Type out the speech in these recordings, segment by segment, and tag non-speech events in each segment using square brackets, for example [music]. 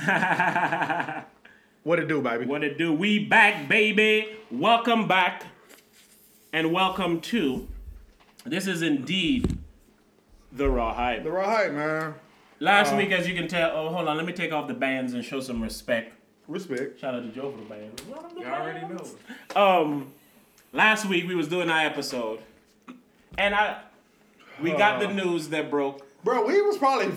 [laughs] What it do, baby? What it do? We back, baby. Welcome back. And welcome to. This is indeed the Raw Hype. The raw hype, man. Last week, as you can tell, oh, hold on, let me take off the bands and show some respect. Respect. Shout out to Joe for the bands. Y'all already know. Um, last week we was doing our episode, and I, we got the news that broke. Bro, we was probably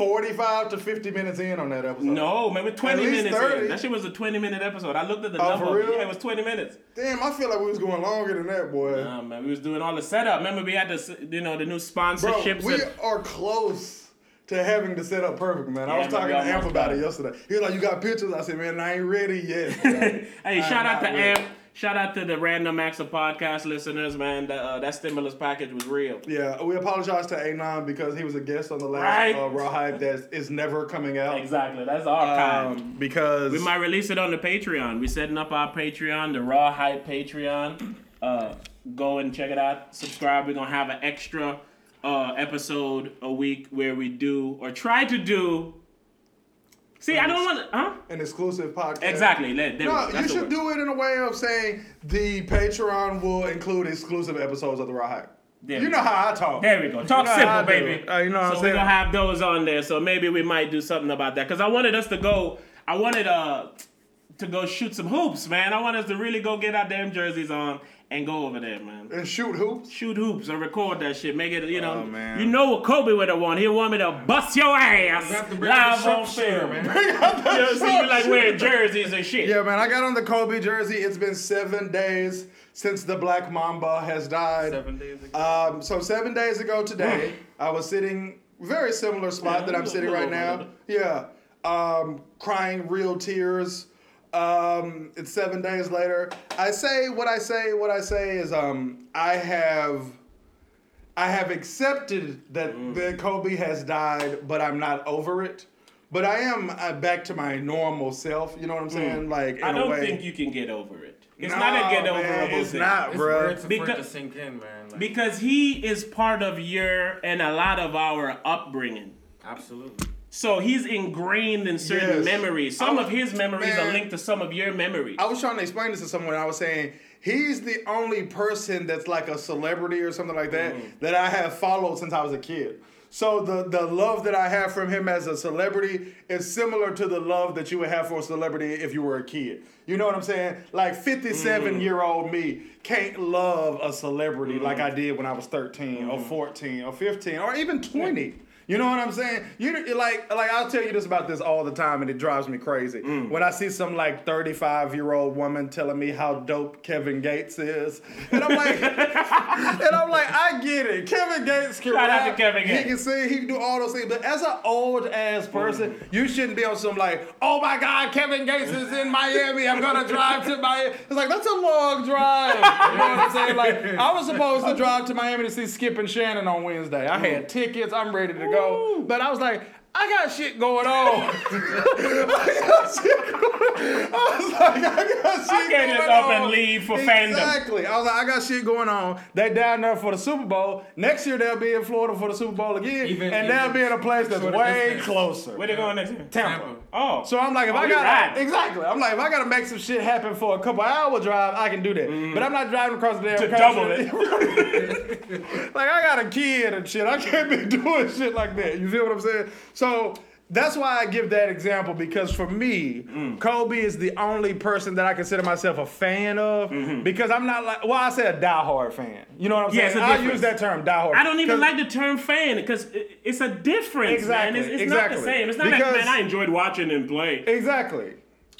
45 to 50 minutes in on that episode. No, maybe 20 least minutes. 30. in. That shit was a 20 minute episode. I looked at the Oh, number. for real? Yeah, it was 20 minutes. Damn, I feel like we was going longer than that, boy. Nah, man, we was doing all the setup. Remember, we had the, you know, the new sponsorships. Bro, we and- are close to having the setup perfect, man. I was man, talking to Amp about it yesterday. He was like, "You got pictures?" I said, "Man, I ain't ready yet." [laughs] hey, I'm shout out to ready. Amp. Shout out to the Random Acts of Podcast listeners, man. That, uh, that stimulus package was real. Yeah, we apologize to A9 because he was a guest on the last Right. uh, Raw Hype that is never coming out. Exactly. That's our. Um, because We might release it on the Patreon. We're setting up our Patreon, the Raw Hype Patreon. Uh, go and check it out. Subscribe. We're gonna have an extra uh, episode a week where we do or try to do. See, I don't want to. Huh? an exclusive podcast. Exactly. There we No, you should do it in a way of saying the Patreon will include exclusive episodes of the Raw Hype. There you know go. how I talk. There we go. Talk You know simple, baby. Uh, you know what I'm so saying? we're gonna have those on there. So maybe we might do something about that. Cause I wanted us to go. I wanted uh to go shoot some hoops, man. I want us to really go get our damn jerseys on and go over there, man. And shoot hoops. Shoot hoops and record that shit. Make it, you know, Oh, man. you know what Kobe would have wanted. He want me to bust your ass You have to bring live on sharpshooter, film. man. [laughs] You know, see you like wearing [laughs] jerseys and shit. Yeah, man, I got on the Kobe jersey. It's been seven days since the Black Mamba has died. Seven days ago. Um, so seven days ago today, I was sitting very similar spot Yeah, that I'm sitting right now. Yeah, um, crying real tears. Um, it's seven days later. I say what I say. What I say is, um, I have, I have accepted that Mm. that Kobe has died, but I'm not over it. But I am uh, back to my normal self. You know what I'm saying? Like in Mm. I a don't way. think you can get over it. It's No, not a get man, overable It's thing. not, it's bro. weird to, it to sink in, man. Like, Because he is part of your and a lot of our upbringing. absolutely. So he's ingrained in certain Yes. memories. Some I of his memories are linked to some of your memories. I was trying to explain this to someone. I was saying he's the only person that's like a celebrity or something like that Mm. that I have followed since I was a kid. So the the love that I have from him as a celebrity is similar to the love that you would have for a celebrity if you were a kid. You know what I'm saying? Like 57 Mm. year old me can't love a celebrity like Mm. I did when I was 13 or 14 or 15 or even 20. You know what I'm saying? You like like I'll tell you this about this all the time, and it drives me crazy. Mm. When I see some like 35 year old woman telling me how dope Kevin Gates is, and I'm like, [laughs] and I'm like, I get it. Kevin Gates can Shout out rap, to Kevin He can sing. He can do all those things. But as an old ass person, you shouldn't be on some like, oh my God, Kevin Gates is in Miami. I'm gonna drive to Miami. It's like that's a long drive. You know what I'm saying? Like I was supposed to drive to Miami to see Skip and Shannon on Wednesday. I had tickets. I'm ready to go. But I was like. I got shit going on. [laughs] I got shit going I was like, I got shit I can't going just up on. and leave for fandom. Exactly. I was like, I got shit going on. They down there for the Super Bowl. Next year they'll be in Florida for the Super Bowl again, Even- and even they'll be in a place that's way distance. closer. Where they going next year? Tampa. Tampa. Oh. So I'm like, if Oh, I got riding. exactly, I'm like, if I gotta make some shit happen for a couple hour drive, I can do that. Mm-hmm. But I'm not driving across the damn To country. double it. [laughs] like I got a kid and shit. I can't be [laughs] doing shit like that. You feel what I'm saying? So that's why I give that example because for me, Mm. Kobe is the only person that I consider myself a fan of because I'm not like well, I say a diehard fan. You know what I'm Mm-hmm. Yeah, saying? I use that term diehard. I don't even like the term fan because it's a difference, Exactly, man. It's, it's exactly. not the same. It's not Because- like, man, I enjoyed watching him play. Exactly.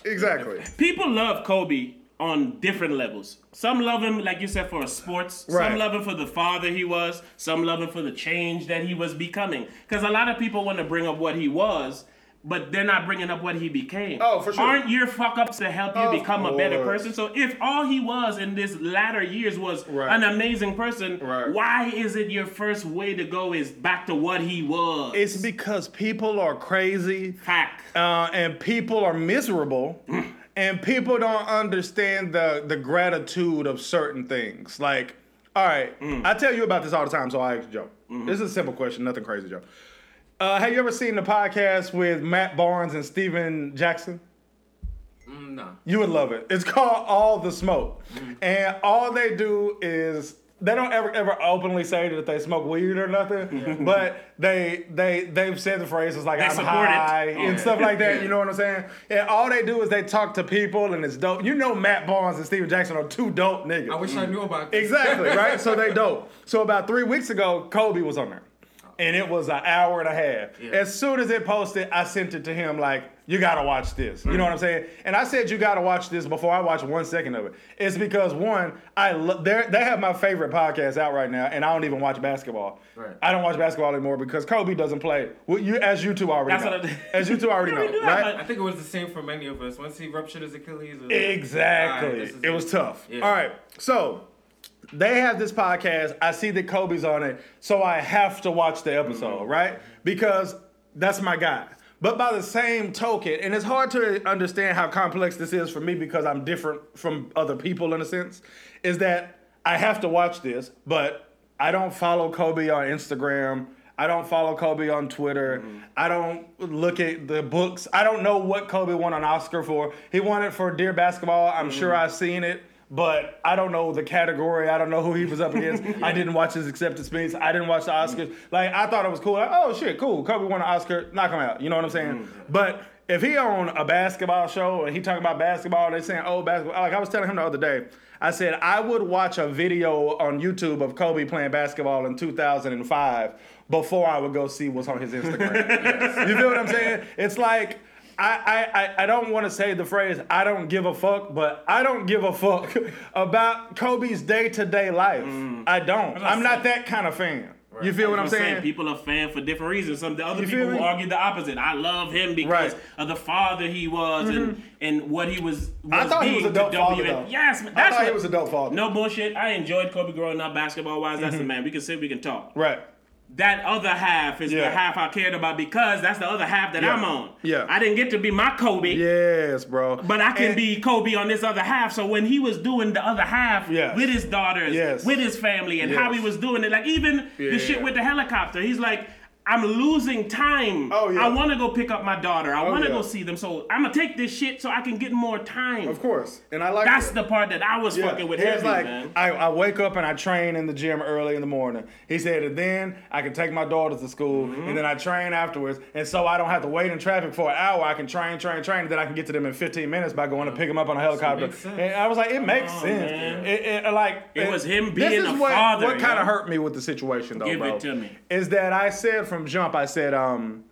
Exactly. People love Kobe on different levels. Some love him, like you said, for sports. Right. Some love him for the father he was. Some love him for the change that he was becoming. Because a lot of people want to bring up what he was, but they're not bringing up what he became. Oh, for sure. Aren't your fuck ups to help you Of become a better course. person? So if all he was in this latter years was Right. an amazing person, Right. why is it your first way to go is back to what he was? It's because people are crazy. fact. uh, and people are miserable and people don't understand the the gratitude of certain things like all right i tell you about this all the time so i ask joe this is a simple question nothing crazy joe Uh, have you ever seen the podcast with Matt Barnes and Stephen Jackson? Mm, nah. You would love it. It's called All the Smoke. And all they do is they don't ever ever openly say that they smoke weed or nothing, [laughs] but they they they've said the phrases like I'm support it. high and oh, stuff like that. [laughs] You know what I'm saying? And all they do is they talk to people and it's dope. You know Matt Barnes and Stephen Jackson are two dope niggas. I wish I knew about this. Exactly, right? So they dope. So about three weeks ago, Kobe was on there. And it was an hour and a half. Yeah. As soon as it posted, I sent it to him like, you gotta watch this. You know mm. what I'm saying? And I said you gotta watch this before I watched one second of it. It's because one, I lo- they're- they have my favorite podcast out right now, and I don't even watch basketball. Right. I don't watch basketball anymore because Kobe doesn't play. Well, you, as you two already That's know. what I- as you two already [laughs] know, right? I think it was the same for many of us. Once he ruptured his Achilles. Was Exactly. This is it was tough. Yeah. All right. So they have this podcast. I see that Kobe's on it, so I have to watch the episode, mm-hmm. right? Because that's my guy. But by the same token, and it's hard to understand how complex this is for me because I'm different from other people in a sense, is that I have to watch this, but I don't follow Kobe on Instagram. I don't follow Kobe on Twitter. Mm-hmm. I don't look at the books. I don't know what Kobe won an Oscar for. He won it for Dear Basketball. I'm sure mm-hmm. I've seen it, but I don't know the category. I don't know who he was up against. [laughs] I didn't watch his acceptance speech. I didn't watch the Oscars. Like I thought it was cool. Like, oh shit, cool. Kobe won an Oscar. Knock him out. You know what I'm saying? Mm-hmm. But if he on a basketball show and he talking about basketball, and they saying oh basketball. Like I was telling him the other day. I said I would watch a video on YouTube of Kobe playing basketball in 2005 before I would go see what's on his Instagram. [laughs] You feel what I'm saying? It's like I, I, I- don't want to say the phrase I don't give a fuck, but I don't give a fuck [laughs] about Kobe's day to day life. I don't. I'm not that kind of fan. You feel what I'm That's saying? People are fan for different reasons. Some the other You people who argue the opposite. I love him because Right. Mm-hmm. of the father he was and and what he was. was I thought he was being a dope father, though. Yes, man, I that's thought he was a dope father. No bullshit. I enjoyed Kobe growing up basketball wise. That's the man. We can sit. We can talk. Right. That other half is Yeah. the half I cared about because that's the other half that Yeah. I'm on. Yeah. I didn't get to be my Kobe. Yes, bro. But I can And- be Kobe on this other half. So when he was doing the other half Yes. with his daughters, Yes. with his family, and how he was doing it, like even Yeah. the shit with the helicopter, he's like, I'm losing time. Oh, yeah. I want to go pick up my daughter. I Oh, want to yeah. go see them. So I'm gonna take this shit so I can get more time. Of course. And I like That's that. the part that I was Yeah. fucking with He was heavy, like, man. I, I wake up and I train in the gym early in the morning. He said, and then I can take my daughters to school, Mm-hmm. and then I train afterwards. And so I don't have to wait in traffic for an hour. I can train, train, train, and then I can get to them in 15 minutes by going to pick them up on a helicopter. And I was like, it makes on, sense. It, it- like It was him this being is a what, father, What kind of hurt me with the situation, though, Give bro, it to me. is that I said from jump, I said, um,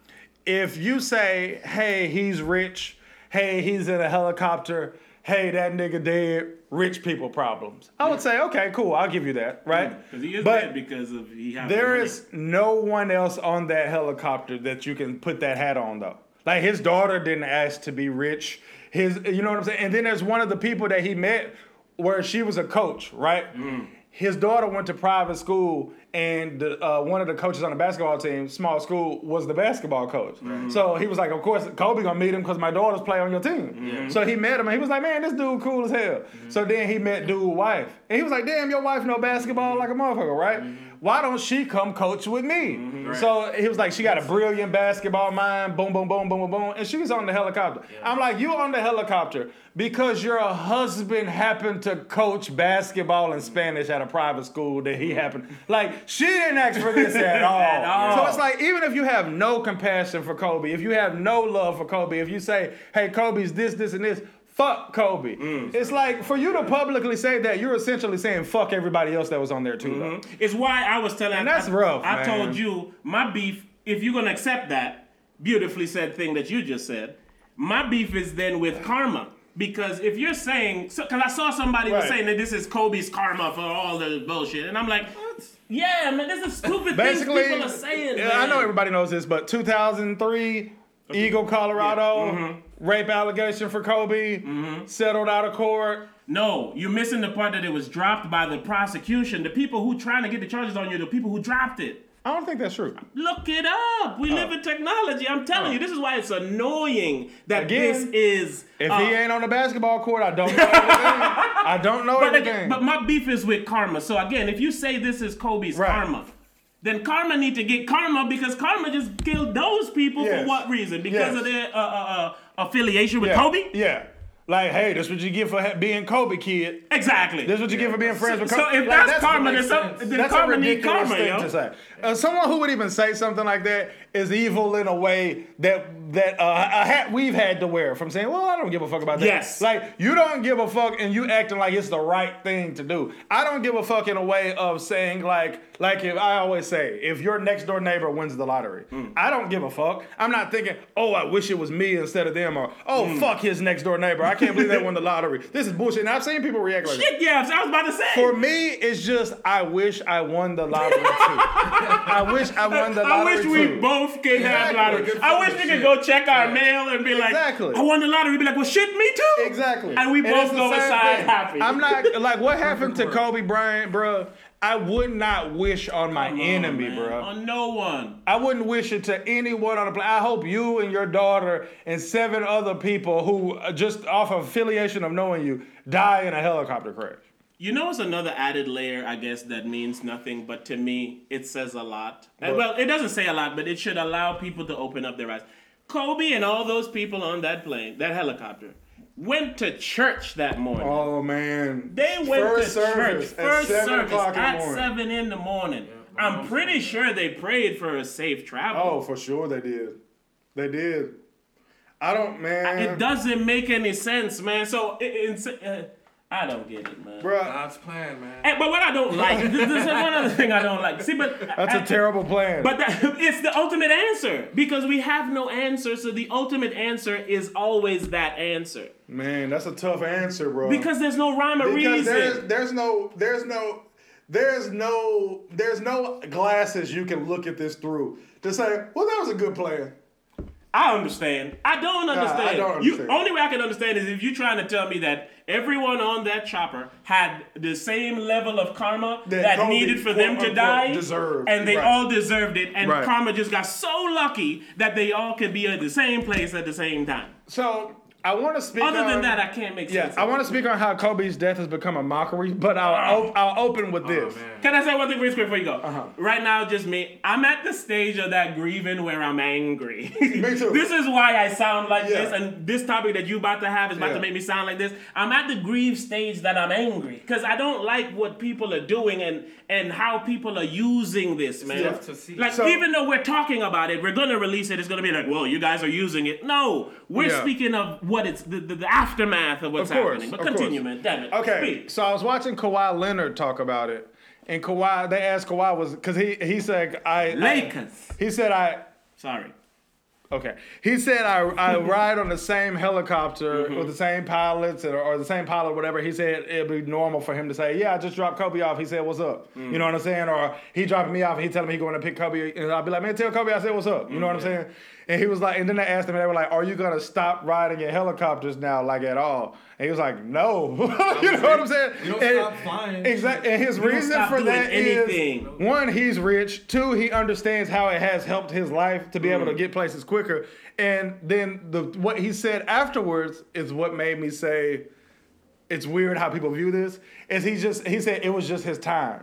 if you say, hey, he's rich, hey, he's in a helicopter, hey, that nigga dead, rich people problems. I would say, okay, cool, I'll give you that, right? Because he is but dead because of he has there money. is no one else on that helicopter that you can put that hat on though. Like his daughter didn't ask to be rich. His, you know what I'm saying? And then there's one of the people that he met where she was a coach, right? Mm. His daughter went to private school, and uh, one of the coaches on the basketball team, small school, was the basketball coach. Mm-hmm. So he was like, "Of course, Kobe gonna meet him because my daughters play on your team." So he met him, and he was like, "Man, this dude cool as hell." Mm-hmm. So then he met dude wife, and he was like, "Damn, your wife know basketball like a motherfucker, right? Why don't she come coach with me?" Mm-hmm. So he was like, "She got a brilliant basketball mind. Boom, boom, boom, boom, boom, boom." And she was on the helicopter. I'm like, "You on the helicopter because your husband happened to coach basketball in Spanish at a private school that he mm-hmm. happened like she didn't ask for this at [laughs] all. At all. So it's like even if you have no compassion for Kobe, if you have no love for Kobe, if you say, "Hey, Kobe's this, this, and this," fuck Kobe. Mm. It's like for you to publicly say that, you're essentially saying fuck everybody else that was on there too. though. It's why I was telling. And that's I, rough, I man. told you my beef. If you're gonna accept that beautifully said thing that you just said, my beef is then with karma. Because if you're saying, because I saw somebody was saying that this is Kobe's karma for all the bullshit, and I'm like, yeah, man, this is stupid Basically, things people are saying. yeah, man. I know everybody knows this, but 2003, Eagle, Colorado, Mm-hmm. Rape allegation for Kobe, settled out of court. No, you're missing the part that it was dropped by the prosecution. The people who trying to get the charges on you, the people who dropped it. I don't think that's true. Look it up. We live in technology. I'm telling Oh. you, this is why it's annoying that Again, this is. If uh, he ain't on the basketball court, I don't know. [laughs] I don't know but, everything. again, but my beef is with karma. So again, if you say this is Kobe's Right. karma, then Karma need to get karma because Karma just killed those people Yes. for what reason? Because Yes. of their uh, uh, uh, affiliation with yeah. Kobe? Yeah. Like, hey, that's what you get for ha- being Kobe, kid. Exactly. That's what you get for being friends with Kobe. so if Like, that's, karma, then, some, then That's karma a need ridiculous karma, thing yo. to say. Uh, someone who would even say something like that is evil in a way that that uh, a hat we've had to wear from saying, "Well, I don't give a fuck about that." Yes. like you don't give a fuck, and you acting like it's the right thing to do. I don't give a fuck in a way of saying like like if I always say, if your next door neighbor wins the lottery, Mm. I don't give a fuck. I'm not thinking, "Oh, I wish it was me instead of them," or "Oh, Mm. fuck his next door neighbor. I can't believe they won the lottery." This is bullshit. And I've seen people react like that. Shit, yeah, I was about to say. For me, it's just I wish I won the lottery too. [laughs] I wish I won the I lottery I wish we too. both could have Exactly. lottery. Good I wish we could shit. go check our Yeah. mail and be like, Exactly. I won the lottery. We'd Be like, well, shit, me too. Exactly. And we both go inside happy. I'm not like what happened to. [laughs] Kobe Bryant, bruh. I would not wish on my on, enemy, man. bruh. On no one. I wouldn't wish it to anyone on the planet. I hope you and your daughter and seven other people who uh, just off of affiliation of knowing you die in a helicopter crash. You know, it's another added layer, I guess, that means nothing, but to me, it says a lot. And, What? well, it doesn't say a lot, but it should allow people to open up their eyes. Kobe and all those people on that plane, that helicopter, went to church that morning. Oh man. They went First to church service at first 7 service o'clock in at morning. seven in the morning. I'm pretty sure they prayed for a safe travel. Oh, for sure they did. They did. I don't, man. It doesn't make any sense, man. So it, it's, uh, I don't get it, man. Bro, God's plan, man. And- but what I don't like, this, this is one other thing I don't like. See, but [laughs] that's a I- terrible plan. But that, [laughs] it's the ultimate answer because we have no answer. So the ultimate answer is always that answer Man, that's a tough answer, bro. because there's no rhyme or because there's reason. there's no there's no there's no there's no glasses you can look at this through to say, well, that was a good plan. I understand. I don't understand. I don't You understand. only way I can understand is if you're trying to tell me that everyone on that chopper had the same level of karma That that, needed for quote, them to die, deserved. and they Right. all deserved it, and Right. karma just got so lucky that they all could be at the same place at the same time. So I want to speak. Other on, than that, I can't make yeah, sense. I want to speak on how Kobe's death has become a mockery, but I'll op- I'll open with this. man. Can I say one thing real quick before you go? Uh-huh. Right now, just me. I'm at the stage of that grieving where I'm angry. [laughs] Me too. this is why I sound like Yeah. this, and this topic that you about to have is about Yeah. to make me sound like this. I'm at the grieve stage that I'm angry because I don't like what people are doing and and how people are using this, man. tough to see. Like So- even though we're talking about it, we're gonna release it. It's gonna be like, well, you guys are using it. No, we're Yeah. speaking of what it's the, the, the aftermath of what's Of course, happening. But continue, course. man. Damn it. Okay, Speak. so I was watching Kawhi Leonard talk about it, and Kawhi they asked Kawhi was because he he said I Lakers. he said I Sorry. Okay. He said I, I [laughs] ride on the same helicopter Mm-hmm. with the same pilots or, or the same pilot, whatever. He said it'd be normal for him to say, Yeah, I just dropped Kobe off. He said, What's up? Mm. You know what I'm saying? Or he dropping me off and he telling me he going to pick Kobe. And I'll be like, Man, tell Kobe I said, What's up? You know what I'm saying? And he was like, and then they asked him, and they were like, Are you going to stop riding in helicopters now, like at all? And he was like, No. [laughs] you know what I'm saying? You don't And- stop flying. Exactly. And his don't reason for that is anything. one, he's rich. Two, he understands how it has helped his life to be able to mm. get places quicker. And then the what he said afterwards is what made me say it's weird how people view this. Is he just he said it was just his time.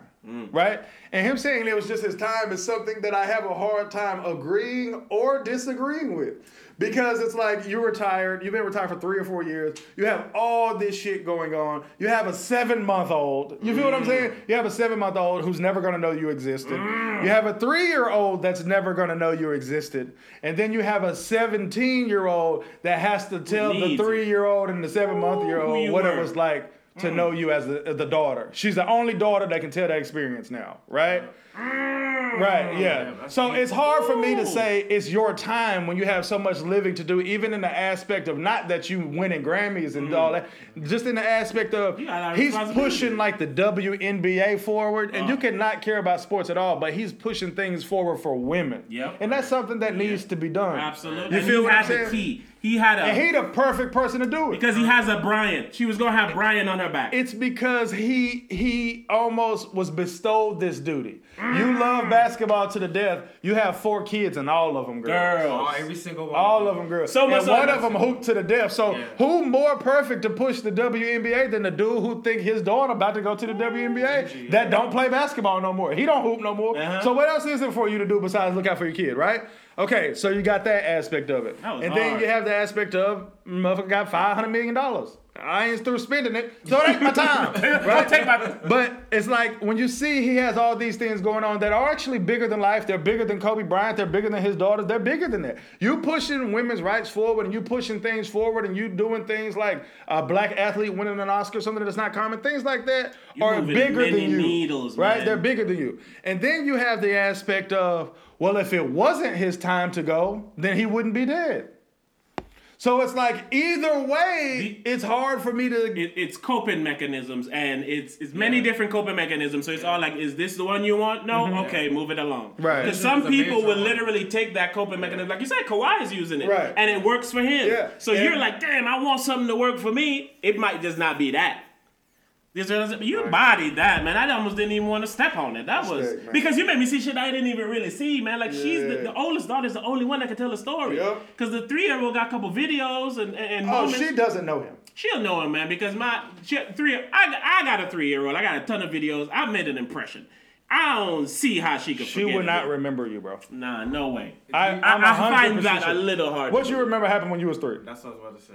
Right? And him saying it was just his time is something that I have a hard time agreeing or disagreeing with. Because it's like you're retired, you've been retired for three or four years, you have all this shit going on, you have a seven month old, you feel what I'm saying? You have a seven month old who's never gonna know you existed. You have a three year old that's never gonna know you existed. And then you have a 17 year old that has to tell the three year old and the seven month year old what it was like to know mm. you as the, the daughter. She's the only daughter that can tell that experience now, right? Right, oh, yeah. that's So it's hard for me to say it's your time when you have so much living to do, even in the aspect of not that you winning Grammys and all mm. that, just in the aspect of You got a lot of he's pushing like the WNBA forward, and you uh-huh. cannot care about sports at all, but he's pushing things forward for women. Yep. And that's something that needs to be done. Absolutely. You and feel he what I'm had saying? key. He had a And he the perfect person to do it. because he has a Bryant. She was gonna have Bryant on her back. It's because he he almost was bestowed this duty. You love basketball to the death. You have four kids and all of them girls. Girls. Oh, every single one. All of them girls. So much and so one that- of them hooped to the death. So Yeah. who more perfect to push the WNBA than the dude who think his daughter about to go to the WNBA that don't play basketball no more? He don't hoop no more. Uh-huh. So what else is it for you to do besides look out for your kid, right? Okay, so you got that aspect of it, That was and then you have the aspect of motherfucker got five hundred million dollars. I ain't through spending it, so it ain't my time. [laughs] Right? Take my. But it's like when you see he has all these things going on that are actually bigger than life. They're bigger than Kobe Bryant. They're bigger than his daughters. They're bigger than that. You pushing women's rights forward and you pushing things forward and you doing things like a black athlete winning an Oscar, something that's not common. Things like that You are bigger than you. needles, right? man. They're bigger than you. And then you have the aspect of well, if it wasn't his time to go, then he wouldn't be dead. So it's like either way, The- it's hard for me to It, it's coping mechanisms and it's it's many different coping mechanisms. So it's all like, is this the one you want? No, okay, move it along. Mm-hmm. Right. Because some people will one. literally take that coping mechanism, like you said, Kawhi is using it, Right. and it works for him. Yeah. So And- you're like, damn, I want something to work for me. It might just not be that. This or- You bodied that, man. I almost didn't even want to step on it. That was Respect, man. because you made me see shit I didn't even really see, man. Like she's the, Yeah. the oldest daughter's the only one that can tell a story. Yep. Because the three year old got a couple videos and, and, and Oh, moments. she doesn't know him. She'll know him, man, because my she, three. I, I got a three year old. I got a ton of videos. I made an impression. I don't see how she could. She forget would not it. remember you, bro. Nah, no way. I, I, I'm I find 100% that a little hard. What to you remember happened when you was three? That's what I was about to say.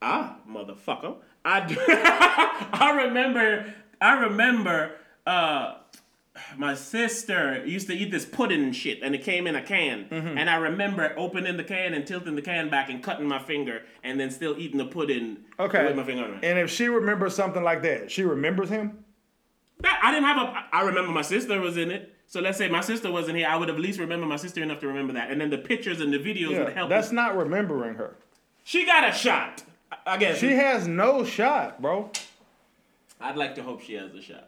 Ah, motherfucker. I do. [laughs] I remember. I remember. Uh, my sister used to eat this pudding and shit, and it came in a can. Mm-hmm. And I remember opening the can and tilting the can back and cutting my finger, and then still eating the pudding Okay. with my finger on it. And if she remembers something like that, she remembers him. I didn't have a. I remember my sister was in it. So let's say my sister wasn't here, I would at least remember my sister enough to remember that, and then the pictures and the videos would help. that's us. not remembering her. She got a shot. I- I guess. She has no shot, bro. I'd like to hope she has a shot.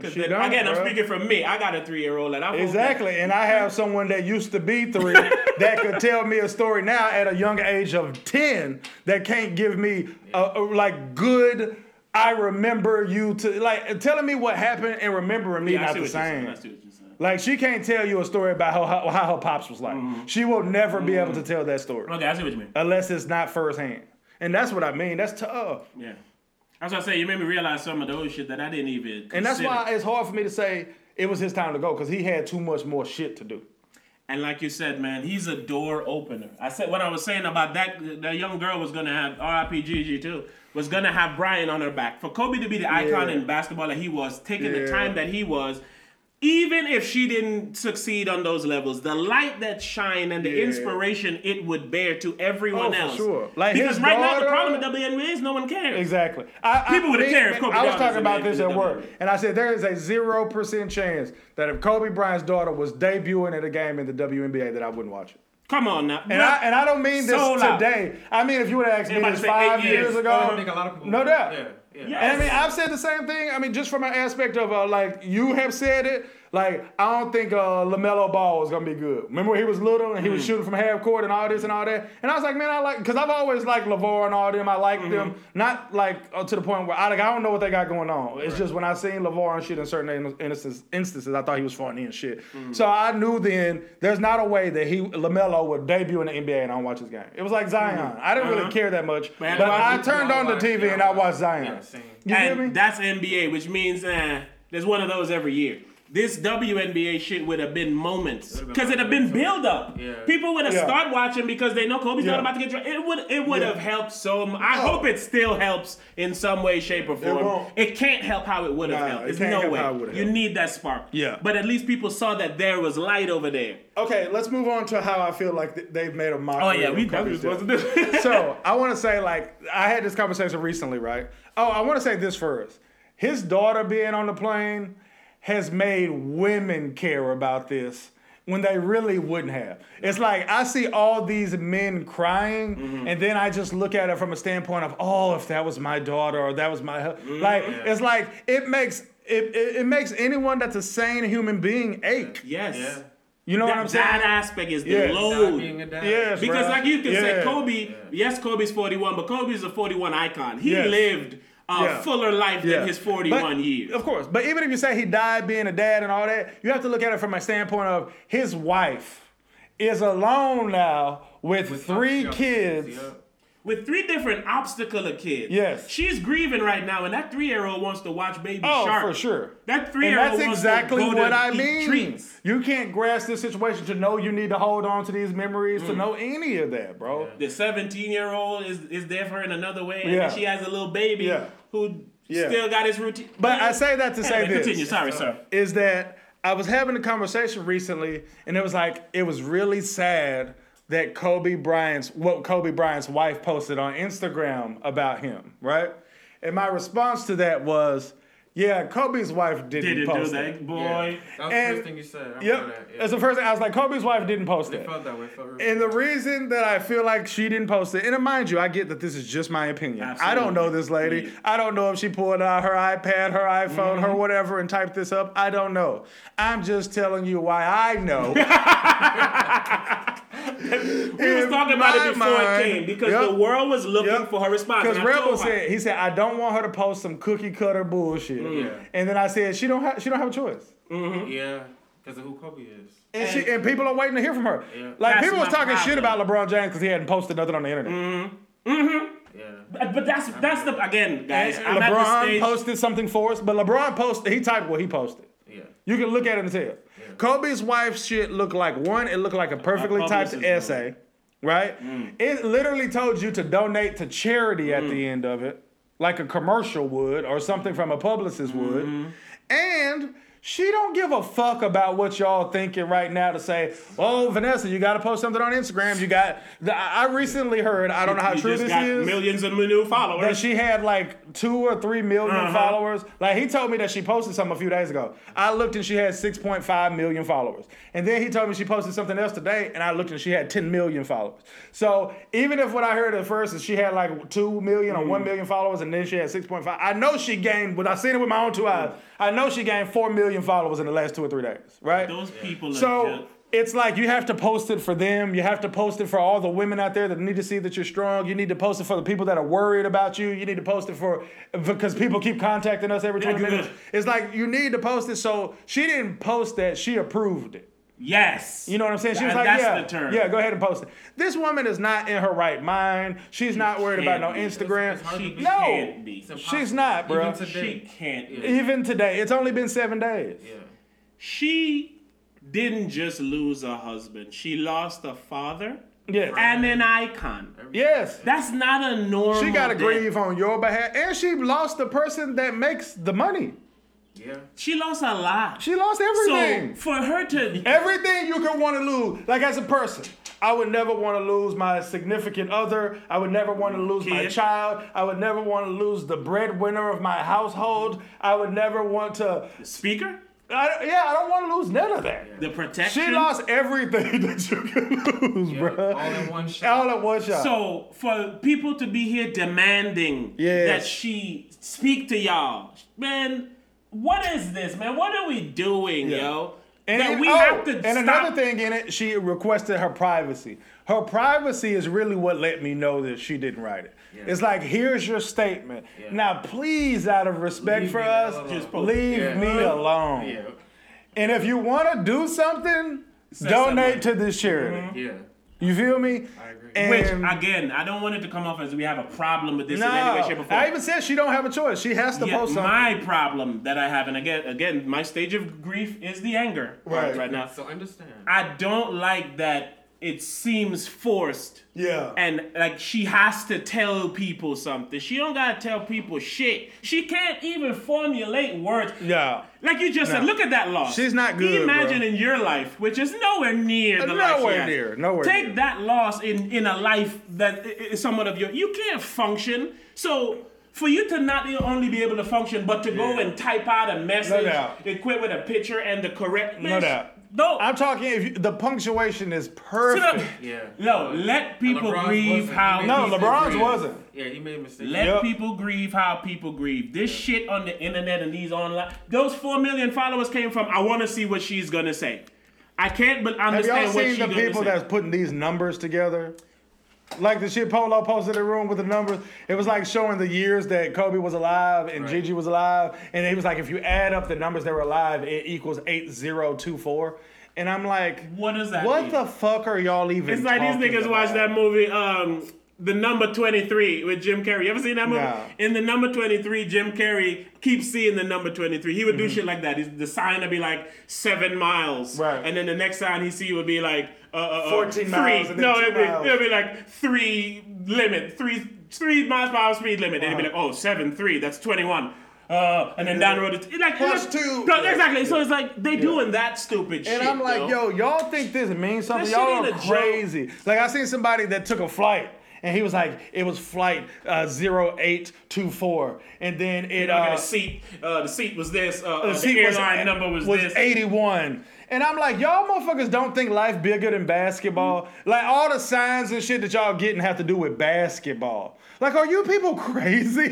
'Cause She then- don't, again, I'm bro. speaking from me. I got a three year old, and I hope that- Exactly. And I have someone that used to be three [laughs] that could tell me a story now at a young age of 10 that can't give me a, a, like good, I remember you to like telling me what happened and remembering me Yeah, I not see the what you're saying. same. I see what you're saying. Like she can't tell you a story about how, how, how her pops was like. Mm-hmm. She will never be able to tell that story Okay, I see what you mean. unless it's not firsthand. And that's what I mean. That's tough. Yeah. That's what I say. You made me realize some of those shit that I didn't even. And that's why it's hard for me to say it was his time to go because he had too much more shit to do. And like you said, man, he's a door opener. I said what I was saying about that. That young girl was gonna have R.I.P. Gigi too. Was gonna have Bryant on her back. For Kobe to be the icon Yeah. in basketball that he was, taking the time that he was. Even if she didn't succeed on those levels, the light that shine and the Yeah. inspiration it would bear to everyone Oh, for else. sure. Like because his right now the problem with WNBA is no one cares. Exactly. I, People would've cared if Kobe I was Bryant talking about this at work, WWE. and I said there is a zero percent chance that if Kobe Bryant's daughter was debuting at a game in the WNBA, that I wouldn't watch it. Come on now. And I and I don't mean this Sold out. today. I mean if you would have asked me this five years years. Oh, ago, I think a lot of no doubt. Yeah. Yeah. And I mean, I've said the same thing. I mean, just from an aspect of uh, like you have said it. Like I don't think uh, Lamelo Ball is gonna be good. Remember when he was little and he was shooting from half court and all this and all that. And I was like, man, I like because I've always liked Lavar and all them. I like them, not like uh, to the point where I like I don't know what they got going on. It's just when I seen Lavar and shit in certain instances, instances, I thought he was funny and shit. So I knew then there's not a way that he Lamelo would debut in the NBA and I don't watch his game. It was like Zion. I didn't really Uh-huh. care that much, Man, but I I turned on the TV and I watched Zion. You and that's NBA, which means uh, there's one of those every year. This WNBA shit would have been moments because it'd have been build up. Yeah. People would have Yeah. started watching because they know Kobe's Yeah. not about to get drafted. It would it would Yeah. have helped so. mu- I Oh. hope it still helps in some way, shape, or form. won't. It, can't help how it would have Nah, helped. it There's no help way. how it You helped. need that spark. Yeah. But at least people saw that there was light over there. Okay, let's move on to how I feel like th- they've made a mockery. Oh yeah, we of Kobe's definitely supposed to do. [laughs] so I want to say, like, I had this conversation recently, right? Oh, I want to say this first. His daughter being on the plane has made women care about this when they really wouldn't have. It's like I see all these men crying, Mm-hmm. and then I just look at it from a standpoint of, oh, if that was my daughter or that was my, hu-" like, it's like it makes it, it, it makes anyone that's a sane human being ache. yes. Yeah. You know what I'm saying? that aspect is the Yeah. Dad load. being a dad. Yes, Because bruh. like you can Yeah. say Kobe, yes, Kobe's 41, but Kobe's a 41 icon. He Yes. lived a Yeah. fuller life Yeah. than his 41 But- years. Of course. But even if you say he died being a dad and all that, you have to look at it from a standpoint of his wife is alone now with, With three young kids. Yeah. With three different obstacle of kids. Yes. She's grieving right now, and that three year old wants to watch Baby Oh, Shark. for sure. That three year old that's wants exactly to go what to I eat mean. treats. You can't grasp this situation to know you need to hold on to these memories to mm. know any of that, bro. The 17 year old is, is there for her in another way, and Yeah. she has a little baby Yeah. who Yeah. still got his routine. But I say that to say Anyway, this. Continue. Sorry, sir. is that I was having a conversation recently, and it was like it was really sad that Kobe Bryant's what Kobe Bryant's wife posted on Instagram about him, right? And my response to that was, yeah, Kobe's wife didn't, Didn't do post that, it. boy. Yeah. That was the first thing you said. I Yep, that. Yeah. that's the first thing I was like, Kobe's wife didn't post It it. felt that way. It felt real And the reason that I feel like she didn't post it, and mind you, I get that this is just my opinion. I don't know this lady. Absolutely. I don't know if she pulled out her iPad, her iPhone, Mm-hmm. her whatever, and typed this up. I don't know. I'm just telling you why I know. [laughs] We was talking about it before it came because Yep. the world was looking Yep. for her response. Because and Rebel told her, said he said I don't want her to post some cookie cutter bullshit. Yeah. And then I said she don't have she don't have a choice. Yeah, because of who Kobe is. And, she, and people are waiting to hear from her. Yeah. Like That's people was my talking shit about LeBron James because he hadn't posted nothing on the internet. Mhm. Mhm. Yeah. But but that's that's the again, guys. And I'm at the LeBron stage. posted something for us, but LeBron posted he typed what he posted. Yeah. You can look at it and tell. Kobe's wife's shit looked like one, it looked like a perfectly typed essay, right? Mm. It literally told you to donate to charity at Mm. the end of it, like a commercial would or something from a publicist would. Mm-hmm. And she don't give a fuck about what y'all thinking right now to say, oh, Vanessa, you got to post something on Instagram. You got, the, I recently heard, I don't know how you true this got is millions of new followers. that she had like two or three million Uh-huh. followers. Like he told me that she posted something a few days ago. I looked and she had 6.5 million followers. And then he told me she posted something else today, and I looked and she had 10 million followers. So even if what I heard at first is she had like 2 million or Mm. 1 million followers and then she had 6.5, I know she gained, but I seen it with my own two eyes, I know she gained 4 million followers in the last two or three days, right? Those people So just. it's like you have to post it for them. You have to post it for all the women out there that need to see that you're strong. You need to post it for the people that are worried about you. You need to post it for because people keep contacting us every 20 Yeah, minutes. It's like you need to post it. So she didn't post that. She approved it. Yes. You know what I'm saying? She was like, that's yeah, the term. yeah, go ahead and post it. This woman is not in her right mind. She's not worried about no can't be. Instagram. It's hard to She No. can't be. She's not, bro. Even today. She can't. Yeah. Even today, it's only been seven days. Yeah. She didn't just lose a husband. She lost a father Yes. and an icon. Yes. That's not a normal. She got to death. grieve on your behalf, and she lost the person that makes the money. Yeah. She lost a lot. She lost everything. so everything. for her to everything you could want to lose. Like as a person, I would never want to lose my significant other. I would never want to lose my child. I would never want to lose the breadwinner of my household. I would never want to. speaker, I, yeah, I don't want to lose none of that. the protection. She lost everything [laughs] that you can lose, yeah. bruh. All in one shot. All shot. at one shot. So for people to be here demanding Yes. that she speak to y'all, man, what is this, man? What are we doing, Yeah. yo? And that then- we oh, have to And stop. another thing in it, she requested her privacy. Her privacy is really what let me know that she didn't write it. It's like, here's your statement. Yeah. Now, please, out of respect Leave for us, alone. Just leave Yeah. me alone. Yeah. And if you want to do something, Send donate somebody. to this charity. Yeah. You feel me? I agree. And Which again, I don't want it to come off as we have a problem with this no, in any way, shape, or form. I even said she don't have a choice. She has to Yeah, post something. my problem that I have, and again, again, my stage of grief is the anger Right. right now. So understand. I don't like that it seems forced yeah. and like she has to tell people something. She don't gotta tell people shit. She can't even formulate words. yeah. Like you just said, look at that loss. She's not Can you good, imagine bro. in your life, which is nowhere near the life Nowhere near. Nowhere Take near. that loss in in a life that is somewhat of your. You can't function. So for you to not only be able to function, but to go and type out a message, doubt. equip with a picture and the correct. No doubt. No. I'm talking if you, the punctuation is Sit up. perfect. Yeah. No, let people LeBron's grieve how. He No, LeBron's mistakes. wasn't. Yeah, he made mistakes. Let Yep. people grieve how people grieve. This shit on the internet and these online, those four million followers came from. I want to see what she's gonna say. I can't but Have y'all seen she's the people say. that's putting these numbers together? Like the shit Polo posted in the room with the numbers. It was like showing the years that Kobe was alive and Right. Gigi was alive. And it was like if you add up the numbers that were alive, it equals 8024. And I'm like, What does that what mean? the fuck are y'all even It's like these niggas watch that movie, um, The Number 23 with Jim Carrey. You ever seen that movie? No. In The Number 23, Jim Carrey keeps seeing the number 23. He would do shit like that. He's, the sign would be like seven miles. Mm-hmm. Right. And then the next sign he see would be like uh, uh, uh, 14 three. miles and no, it'd be, it'd be like three limit, three three miles per hour speed limit. And he'd be like, oh, seven, three, that's 21. Uh, and then down the road, it's like Plus it's- two. No, exactly. So it's like they doing that stupid shit. And I'm like, yo, y'all think this means something? This Y'all are a joke. crazy. Like I seen somebody that took a flight. And he was like, it was flight uh, 0824. And then it uh, the seat. Uh, the seat was this. Uh, uh, the, seat was- airline number was, this. 81. And I'm like, y'all motherfuckers don't think life bigger than basketball. Like all the signs and shit that y'all getting have to do with basketball. Like, are you people [laughs] crazy?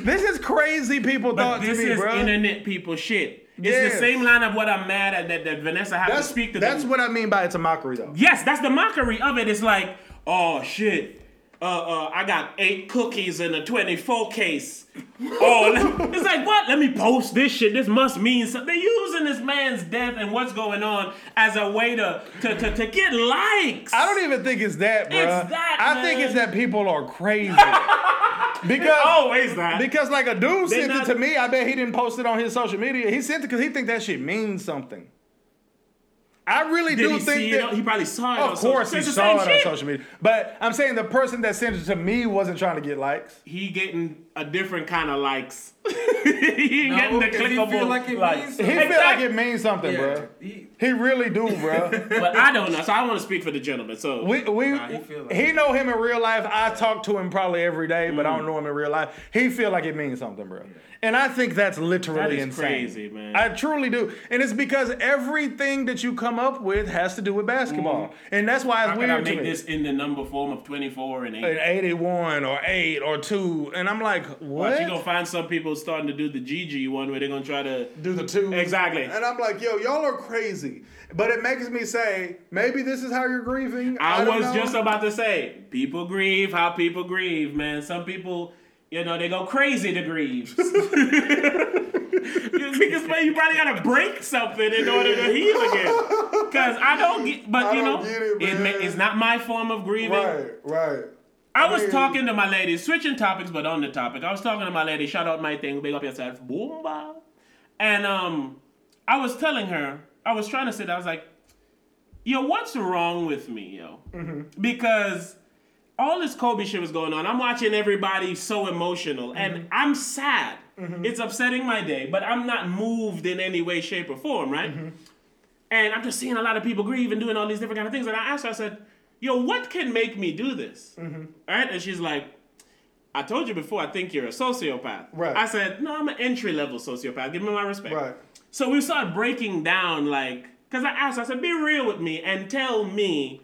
this is crazy people But thought this to me, is bro. internet people shit. It's Yes. the same line of what I'm mad at that, that Vanessa had that's to speak to. that's them. what I mean by it's a mockery, though. Yes, that's the mockery of it. It's like, oh shit. Uh, uh, I got eight cookies in a 24 case. Oh, let- it's like what? Let me post this shit. This must mean something. They're using this man's death and what's going on as a way to to, to, to get likes. I don't even think it's that, bro. It's that, I think it's that people are crazy. [laughs] because always that. because like a dude They sent not- it to me. I bet he didn't post it on his social media. He sent it because he think that shit means something. I really Did do think that. He probably saw it. on of social- course, he saw it on social media. But I'm saying the person that sent it to me wasn't trying to get likes. he getting a different kind of likes. [laughs] he ain't No, getting the 'cause he feel like it likes. means He something. feel like it means something, Yeah, bro. he- He really do, bro. [laughs] but I don't know, so I want to speak for the gentleman. So We we Nah, he like he know him in real life. I talk to him probably every day, but Mm. I don't know him in real life. He feel like it means something, bro. And I think that's literally That is insane. crazy, man. I truly do, and it's because everything that you come up with has to do with basketball, and that's why it's Mm. how can I weird to make me. this in the number form of 24 and 8? An 81 or 8 or 2, and I'm like, what? Watch, you gonna find some people starting to do the GG one where they're gonna try to. do the two. Exactly. And I'm like, yo, y'all are crazy. But it makes me say, maybe this is how you're grieving. I, don't was know. just about to say, people grieve how people grieve, man. Some people, you know, they go crazy to grieve. [laughs] because man, you probably gotta break something in order to heal again. Cause I don't get, but I you know, get it, ma- it's not my form of grieving. Right, right. I was talking to my lady, switching topics, but on the topic. I was talking to my lady. Shout out my thing. Big up yourself. Boom, ba. And um, I was telling her, I was trying to say that I was like, yo, what's wrong with me, yo? Mm-hmm. Because all this Kobe shit was going on. I'm watching everybody so emotional, and mm-hmm. I'm sad. Mm-hmm. It's upsetting my day, but I'm not moved in any way, shape, or form, right? And I'm just seeing a lot of people grieve and doing all these different kind of things. And I asked her, I said, yo, what can make me do this? right? And she's like, I told you before, I think you're a sociopath. Right. I said, no, I'm an entry level sociopath. Give me my respect. Right. So we started breaking down, like, because I asked, her, I said, be real with me and tell me,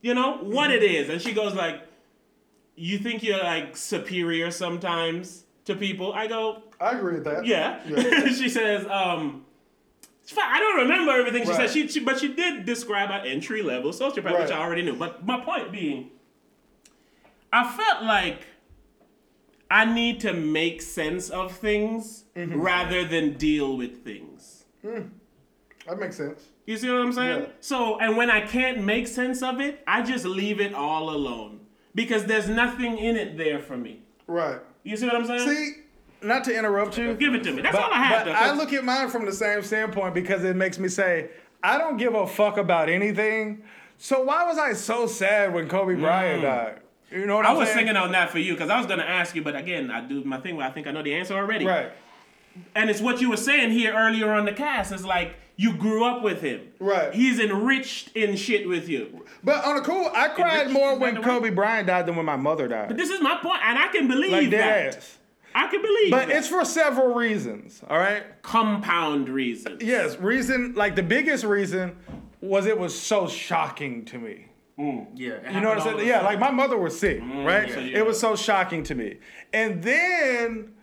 you know, what it is. And she goes, like, you think you're, like, superior sometimes to people? I go, I agree with that. yeah. Yeah. [laughs] she says, um. I don't remember everything she Right. said. She, she, but she did describe an entry level sociopath, Right. which I already knew. But my point being, I felt like I need to make sense of things Mm-hmm. rather than deal with things. That makes sense. You see what I'm saying? Yeah. So, and when I can't make sense of it, I just leave it all alone because there's nothing in it there for me. Right. You see what I'm saying? See, not to interrupt you. Give it to me. That's but, all I have. but though, I look at mine from the same standpoint because it makes me say, I don't give a fuck about anything. So why was I so sad when Kobe Bryant died? You know what Mm. I I'm was saying? singing on that for you because I was gonna ask you, but again, I do my thing where I think I know the answer already. Right. And it's what you were saying here earlier on the cast. It's like you grew up with him. Right. He's enriched in shit with you. But on a cool, I cried Rich, more when. Kobe Bryant died than when my mother died. But this is my point, and I can believe Like that. ass. I can believe But that. it's for several reasons. All right. compound reasons. Yes, reason like the biggest reason was it was so shocking to me. Yeah. You know what I'm saying? Yeah, like my mother was sick, right? so yeah. It was so shocking to me. And then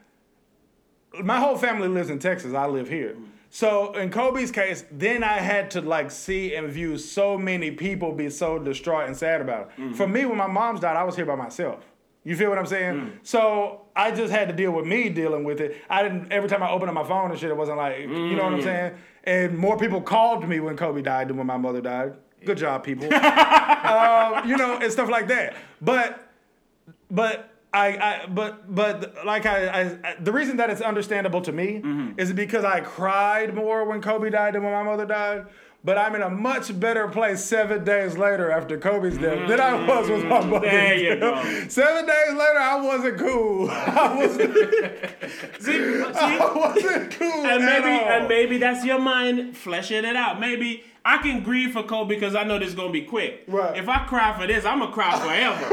my whole family lives in Texas. I live here. So in Kobe's case, then I had to like see and view so many people be so distraught and sad about it. Mm-hmm. For me, when my mom's died, I was here by myself. You feel what I'm saying? Mm. So I just had to deal with me dealing with it. I didn't every time I opened up my phone and shit, it wasn't like you know what I'm Mm. saying. And more people called me when Kobe died than when my mother died. Good job, people. [laughs] um, you know, and stuff like that. But but I, I but but like I, I, I the reason that it's understandable to me Mm-hmm. is because I cried more when Kobe died than when my mother died. But I'm in a much better place seven days later after Kobe's death than I was with my mother. Mm. There you go. [laughs] Seven days later, I wasn't cool. [laughs] I wasn't, [laughs] See, see? I wasn't cool. and at maybe all. and maybe that's your mind fleshing it out. Maybe I can grieve for Kobe because I know this is gonna be quick. Right. If I cry for this, I'm gonna cry forever.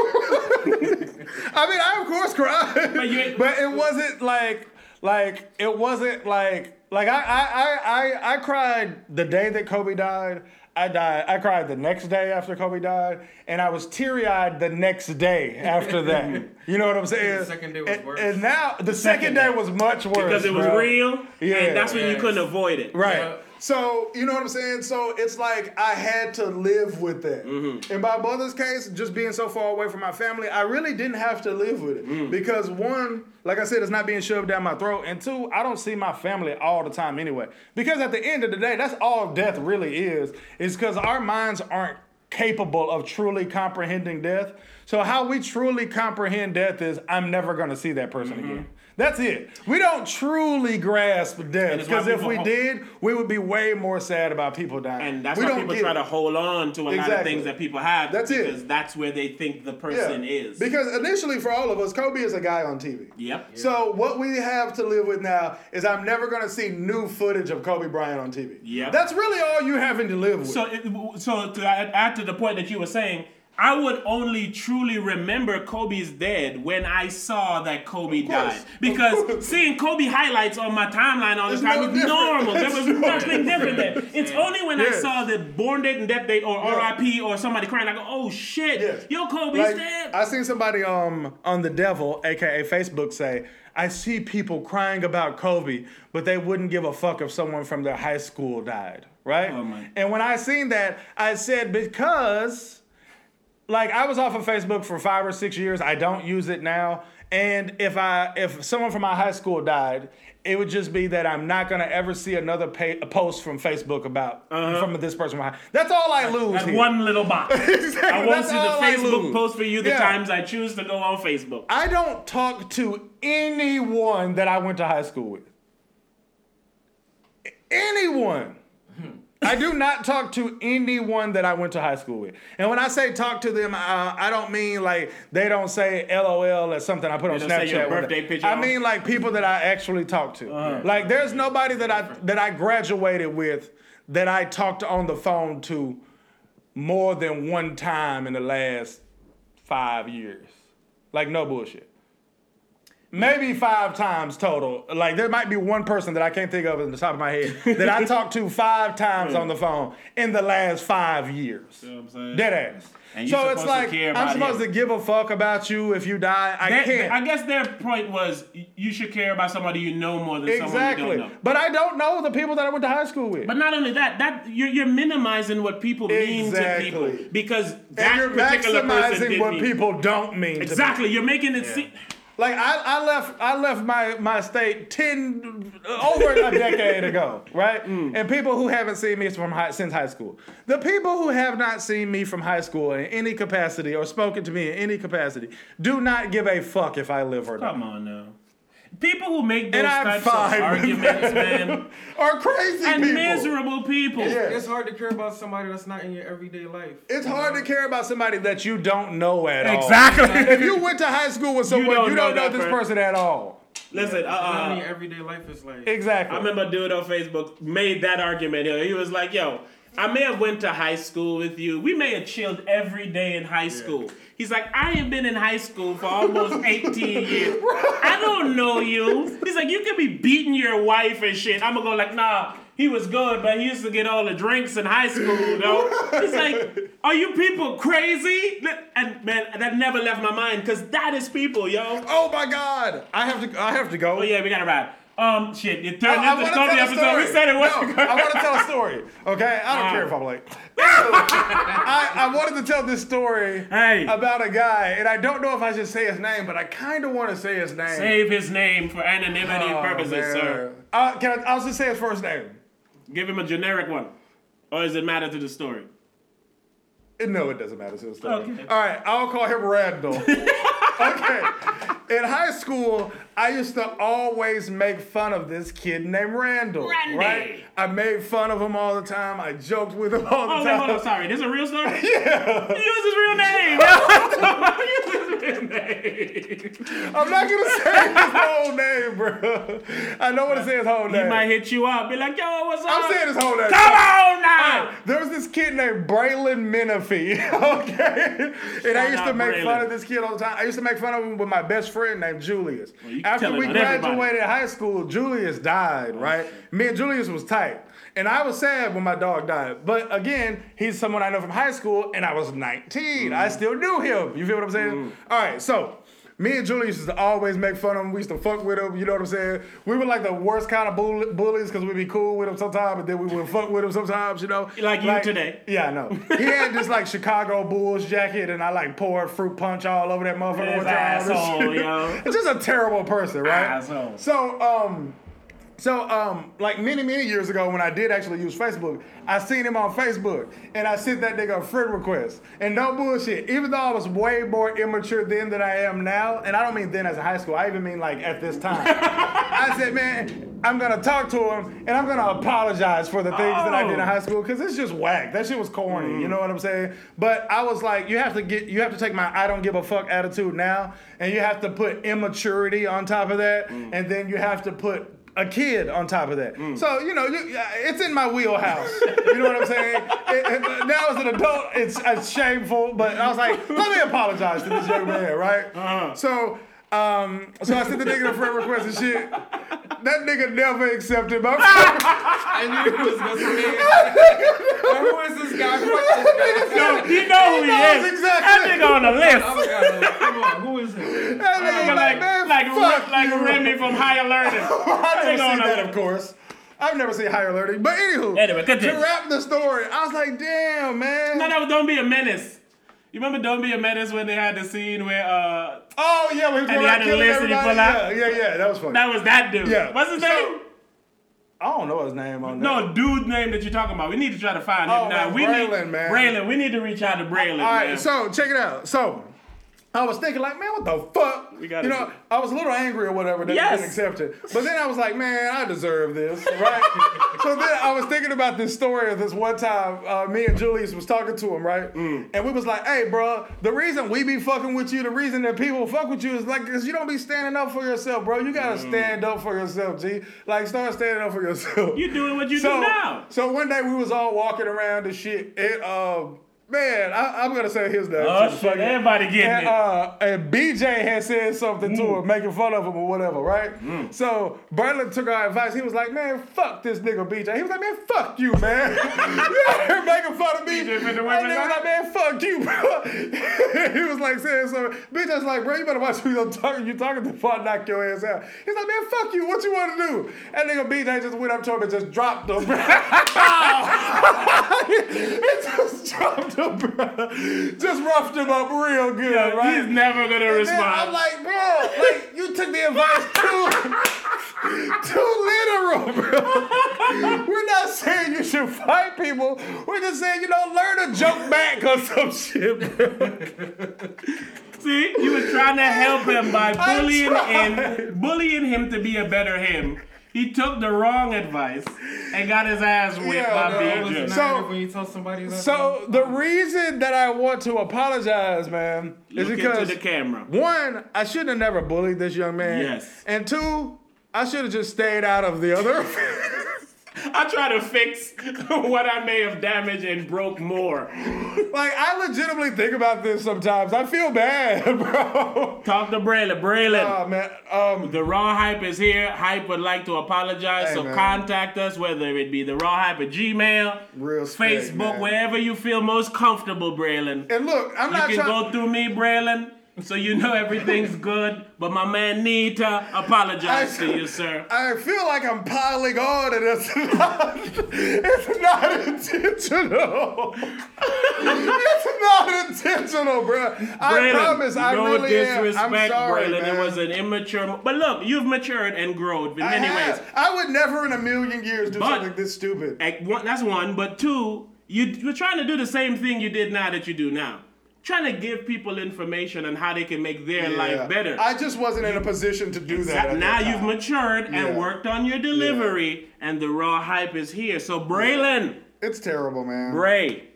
I mean, I of course cried, But you- but it wasn't like like it wasn't like like I I I I, I cried the day that Kobe died. I died. I cried the next day after Kobe died, and I was teary eyed the next day after [laughs] that. You know what I'm saying? The second day was and, worse. And now the second day was much worse Because it was bro. real. Yeah. And that's when you couldn't avoid it. Right. Yeah. So, you know what I'm saying? So it's like I had to live with that. Mm-hmm. In my mother's case, just being so far away from my family, I really didn't have to live with it. Mm. Because one, like I said, it's not being shoved down my throat. And two, I don't see my family all the time anyway. Because at the end of the day, that's all death really is, is because our minds aren't capable of truly comprehending death. So how we truly comprehend death is I'm never gonna see that person Mm-hmm. again. That's it. We don't truly grasp death because if we ho- did, we would be way more sad about people dying. And that's we why don't people try it. to hold on to a lot of things that people have That's it. because that's where they think the person is. Because initially, for all of us, Kobe is a guy on TV. yep. So what we have to live with now is I'm never gonna see new footage of Kobe Bryant on TV. Yep. That's really all you having to live with. So, it, so to add add to the point that you were saying, I would only truly remember Kobe's dead when I saw that Kobe died. Because seeing Kobe highlights on my timeline all the There's time no different. normal. There was no nothing different there. It's only when I saw the born date and death date or Yeah. RIP or somebody crying, I go, oh shit, Yes. yo, Kobe's Like, dead. I seen somebody um on the devil, aka Facebook, say, I see people crying about Kobe, but they wouldn't give a fuck if someone from their high school died. Right? Oh, And when I seen that, I said, because like I was off of Facebook for five or six years. I don't use it now. And if I if someone from my high school died, it would just be that I'm not gonna ever see another pay, a post from Facebook about uh-huh. from this person. from high- That's all I lose. That here. one little box. Exactly. [laughs] I won't That's see the Facebook post for you the Yeah. times I choose to go on Facebook. I don't talk to anyone that I went to high school with. Anyone. I do not talk to anyone that I went to high school with. And when I say talk to them, uh, I don't mean like they don't say LOL or something I put on Snapchat. don't say your birthday picture I mean like people that I actually talk to. Uh-huh. Like there's nobody that I that I graduated with that I talked on the phone to more than one time in the last five years. Like no bullshit. Maybe five times total. Like there might be one person that I can't think of in the top of my head that I talked to five times on the phone in the last five years. You know what I'm saying? Dead ass. And so it's like I'm supposed him. to give a fuck about you if you die. I That- can't. I guess their point was you should care about somebody you know more than someone you don't know. But I don't know the people that I went to high school with. But not only that, that you're, you're minimizing what people mean to people because and that you're particular person maximizing didn't what mean- people don't mean. Exactly, you're making it. Yeah. See, Like I, I left I left my, my state ten over a decade ago, right? [laughs] Mm. And people who haven't seen me from high, since high school, the people who have not seen me from high school in any capacity or spoken to me in any capacity, do not give a fuck if I live or die. come on now. People who make those types of arguments, that. man, [laughs] Or crazy and people. miserable people. Yeah. It's hard to care about somebody that's not in your everyday life. It's hard to care about somebody that you don't know at all. Exactly. if you went to high school with someone, you don't don't, know know, this person. person at all. Listen, Not in uh, your everyday life is like. Exactly. I remember a dude on Facebook made that argument. He was like, "Yo, I may have went to high school with you. We may have chilled every day in high school." He's like, "I have been in high school for almost [laughs] 18 years. I don't know you." He's like, "You could be beating your wife and shit." I'm gonna go like, "Nah." He was good, but he used to get all the drinks in high school, though. He's like, "Are you people crazy?" And man, that never left my mind because that is people, yo. Oh my God! I have to. I have to go. Oh yeah, we gotta ride. Um, shit, you I, turned I into want the to tell a episode. story. We said it was. No, I want to tell a story. Okay, I don't Uh. care if I'm late. [laughs] I, I wanted to tell this story Hey. about a guy, and I don't know if I should say his name, but I kind of want to say his name. Save his name for anonymity Oh, purposes, man. sir. Uh, can I, I'll just say his first name. Give him a generic one. Or does it matter to the story? No, it doesn't matter to the story. Okay. All right, I'll call him Randall. [laughs] okay. In high school, I used to always make fun of this kid named Randall. Randy. Right? I made fun of him all the time. I joked with him all the time. Oh, wait, hold on. Sorry. This is a real story? [laughs] Yeah. He used his real name. [laughs] He his real name. I'm not gonna say his whole name, bro. I know what to say his whole name. He might hit you up. Be like, yo, what's up? I'm saying his whole name. Come on now. There was this kid named Braylon Menifee, [laughs] okay? And I used to make Braylon. fun of this kid all the time. I used to make fun of him with my best friend named Julius. you After we on everybody. graduated high school, Julius died, oh, right? Me and Julius was tight. And I was sad when my dog died. But again, he's someone I know from high school, and I was 19. I mm. still knew him. You feel what I'm saying? Mm. All right, so me and Julius used to always make fun of him. We used to fuck with him. You know what I'm saying? We were like the worst kind of bull- bullies because we'd be cool with him sometimes, but then we would fuck with him sometimes, you know? Like you today. Yeah, I know. He had this like Chicago Bulls jacket, and I like poured fruit punch all over that motherfucker asshole, yo. [laughs] It's just a terrible person, right? Asshole. So, um, so um, like many many years ago when I did actually use Facebook, I seen him on Facebook, and I sent that nigga a friend request. And no bullshit, even though I was way more immature then than I am now, and I don't mean then as a high school, I even mean like at this time. I said, man, I'm gonna talk to him, and I'm gonna apologize for the things that I did in Oh. high school because it's just whack. That shit was corny. You know what I'm saying? But I was like, you have to get, you have to take my I don't give a fuck attitude now, and you have to put immaturity on top of that, and then you have to put a kid on top of that. So you know, you, it's in my wheelhouse. you know what I'm saying? It- it- now as an adult, it's, it's shameful, but I was like, let me apologize to this young man, right? Uh-huh. So. Um, so I sent the nigga a friend request and shit. That nigga never accepted my [laughs] friend I knew it was gonna say. Who is this guy? Fuck this guy. Yo, you know who he, knows is. exactly. That nigga on the list. Come on, who is it? That nigga like, like, man, like, fuck like you. Remy from Higher Learning. [laughs] I've never seen that, of course. I've never seen higher learning. But anywho, Anyway, to wrap the story, I was like, damn, man. No, no, don't be a menace. You remember Don't Be a Menace when they had the scene where uh Oh yeah, when he was And he had to listen, he everybody. pull out? Yeah, yeah, yeah, that was funny. that was that dude. Yeah. What's his So- name? I don't know his name on that. No, dude name that you're talking about. We need to try to find him Oh, now. man, we Braylon, need man. Braylon. We need to reach out to Braylon. All right, man. so check it out. So I was thinking, like, man, what the fuck? We gotta you know, do- I was a little angry or whatever that Yes. didn't accept it. But then I was like, man, I deserve this, right? [laughs] so then I was thinking about this story of this one time. Uh, me and Julius was talking to him, right? Mm. And we was like, hey, bro, the reason we be fucking with you, the reason that people fuck with you is like, cause you don't be standing up for yourself, bro. You gotta stand up for yourself, G. Like, start standing up for yourself. you doing what you so, do now. So one day we was all walking around and shit. And um, man, I, I'm gonna say his name. Oh shit! Everybody getting And, it. uh, and BJ had said something to Mm. him, making fun of him or whatever, right? So Braylon took our advice. He was like, "Man, fuck this nigga BJ." He was like, "Man, fuck you, man." You're [laughs] [laughs] making fun of me. BJ for the That was like, "Man, fuck you, bro." [laughs] he was like saying something. BJ's like, "Bro, you better watch who you're talking. You talking to before I knock your ass out." He's like, "Man, fuck you. What you want to do?" That nigga BJ just went up to him and just dropped him. [laughs] he just dropped him, bro. Just roughed him up real good, Yo, right? He's never gonna And respond. I'm like, bro, like you took the advice too, [laughs] too literal, bro. We're not saying you should fight people. We're just saying you know learn to joke back or some shit, bro. [laughs] See, you was trying to help him by bullying tried. him, bullying him to be a better him. He took the wrong advice and got his ass whipped Yeah, by no, Was it BJ. So- when you tell somebody that? So the reason that I want to apologize, man, is Look because into the camera. one, I shouldn't have never bullied this young man. Yes. And two, I should have just stayed out of the other. [laughs] [laughs] I try to fix [laughs] what I may have damaged and broke more. like I legitimately think about this sometimes. I feel bad, [laughs] bro. Talk to Braylon. Braylon. Oh man. Um. The Raw Hype is here. Hype would like to apologize, Hey, so man. contact us, whether it be the Raw Hype at Gmail, Real spec, Facebook, man. wherever you feel most comfortable, Braylon. And look, I'm You not You can trying. go through me, Braylon. So you know everything's good. But my man need to apologize I- to you, sir. I feel like I'm piling on, and it's not. It's not intentional. it's not intentional, bro. I Braylon, promise. I no really am. I'm sorry, Braylon. man. It was an immature. But look, you've matured and grown in I many ways. I would never in a million years do But- something this stupid. One, that's one. But two, you, you're trying to do the same thing you did now that you do now. Trying to give people information on how they can make their Yeah. life better. I just wasn't in a position to do that. now that you've matured Yeah. and worked on your delivery, and the raw hype is here. So, Braylon, It's terrible, man. Bray,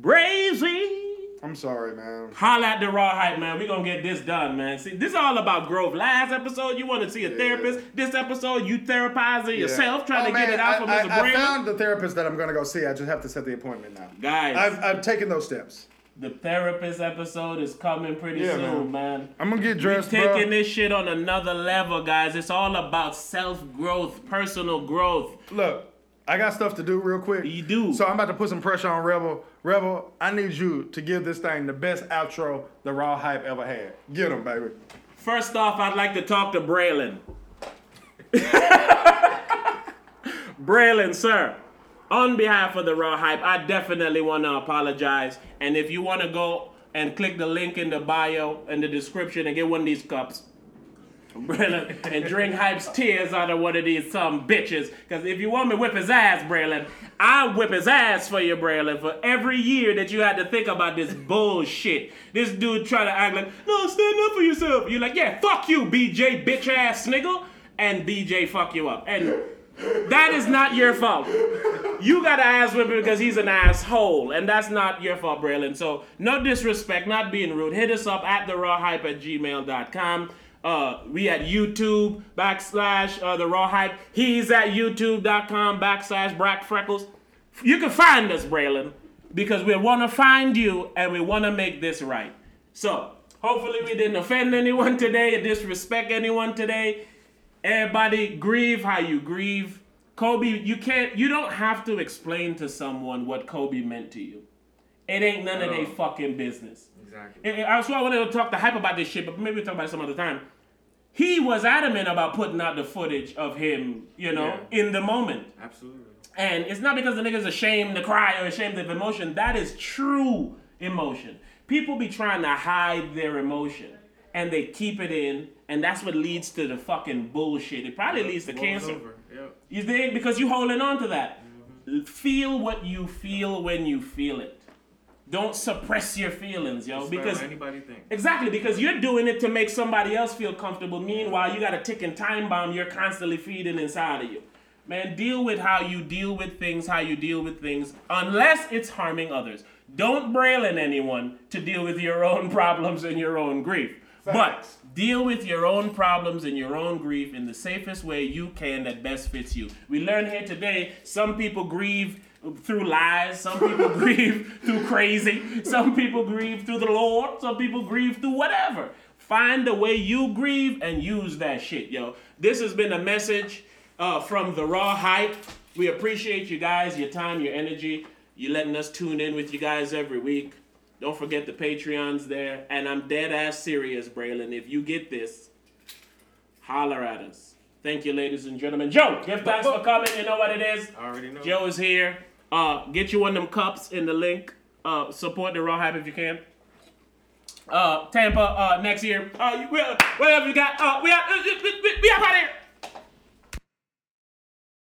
Brazy. I'm sorry, man. Holla at the raw hype, man. we gonna get this done, man. See, this is all about growth. Last episode, you want to see a therapist. This episode, you therapizing yourself, trying Oh, to get it out I, from I, Mr. I Braylon. found the therapist that I'm gonna go see. I just have to set the appointment now. Guys, I've, I've taken those steps. The therapist episode is coming pretty Yeah, soon, man. I'm gonna get dressed, We're Taking bro. this shit on another level, guys. It's all about self growth, personal growth. Look, I got stuff to do real quick. You do. So I'm about to put some pressure on Rebel. Rebel, I need you to give this thing the best outro the Raw Hype ever had. Get him, baby. First off, I'd like to talk to Braylon. [laughs] Braylon, sir, on behalf of the Raw Hype, I definitely want to apologize. And if you want to go and click the link in the bio and the description and get one of these cups, Braylon, and drink Hype's tears out of one of these some bitches. Because if you want me to whip his ass, Braylon, I'll whip his ass for you, Braylon, for every year that you had to think about this bullshit. This dude trying to act like, no, stand up for yourself. You're like, yeah, fuck you, BJ, bitch ass nigga. And BJ fuck you up. And that is not your fault. You got to ass whip him because he's an asshole, and that's not your fault, Braylon. So, no disrespect, not being rude. Hit us up at the raw hype at gmail.com. Uh, we at YouTube backslash uh, the raw hype. He's at youtube.com backslash Brack Freckles. You can find us, Braylon, because we want to find you and we want to make this right. So, hopefully, we didn't offend anyone today disrespect anyone today. Everybody grieve how you grieve. Kobe, you can't, you don't have to explain to someone what Kobe meant to you. It ain't none of their fucking business. Exactly. And- I swear I wanted to talk to hype about this shit, but maybe we'll talk about it some other time. He was adamant about putting out the footage of him, you know, in the moment. Absolutely. And it's not because the nigga's ashamed to cry or ashamed of emotion. That is true emotion. People be trying to hide their emotion and they keep it in, and that's what leads to the fucking bullshit. It probably leads to cancer. over. Yep. You think? Because you're holding on to that. Mm-hmm. Feel what you feel when you feel it. Don't suppress your feelings, yo. Because anybody think. Exactly, because you're doing it to make somebody else feel comfortable. Meanwhile, you got a ticking time bomb you're constantly feeding inside of you. Man, deal with how you deal with things, how you deal with things, unless it's harming others. Don't braille in anyone to deal with your own [laughs] problems and your own grief. But deal with your own problems and your own grief in the safest way you can that best fits you. We learned here today some people grieve through lies, some people [laughs] grieve through crazy, some people grieve through the Lord, some people grieve through whatever. Find the way you grieve and use that shit, yo. This has been a message uh, from the Raw Hype. We appreciate you guys, your time, your energy. You letting us tune in with you guys every week. Don't forget the Patreon's there. And I'm dead ass serious, Braylon. If you get this, holler at us. Thank you, ladies and gentlemen. Joe, give thanks for coming. You know what it is. I already know. Joe is here. Uh, get you one of them cups in the link. Uh, support the Raw Hype if you can. Uh, Tampa uh, next year. Uh, you- whatever you got. Uh, we out. We, we, we out here.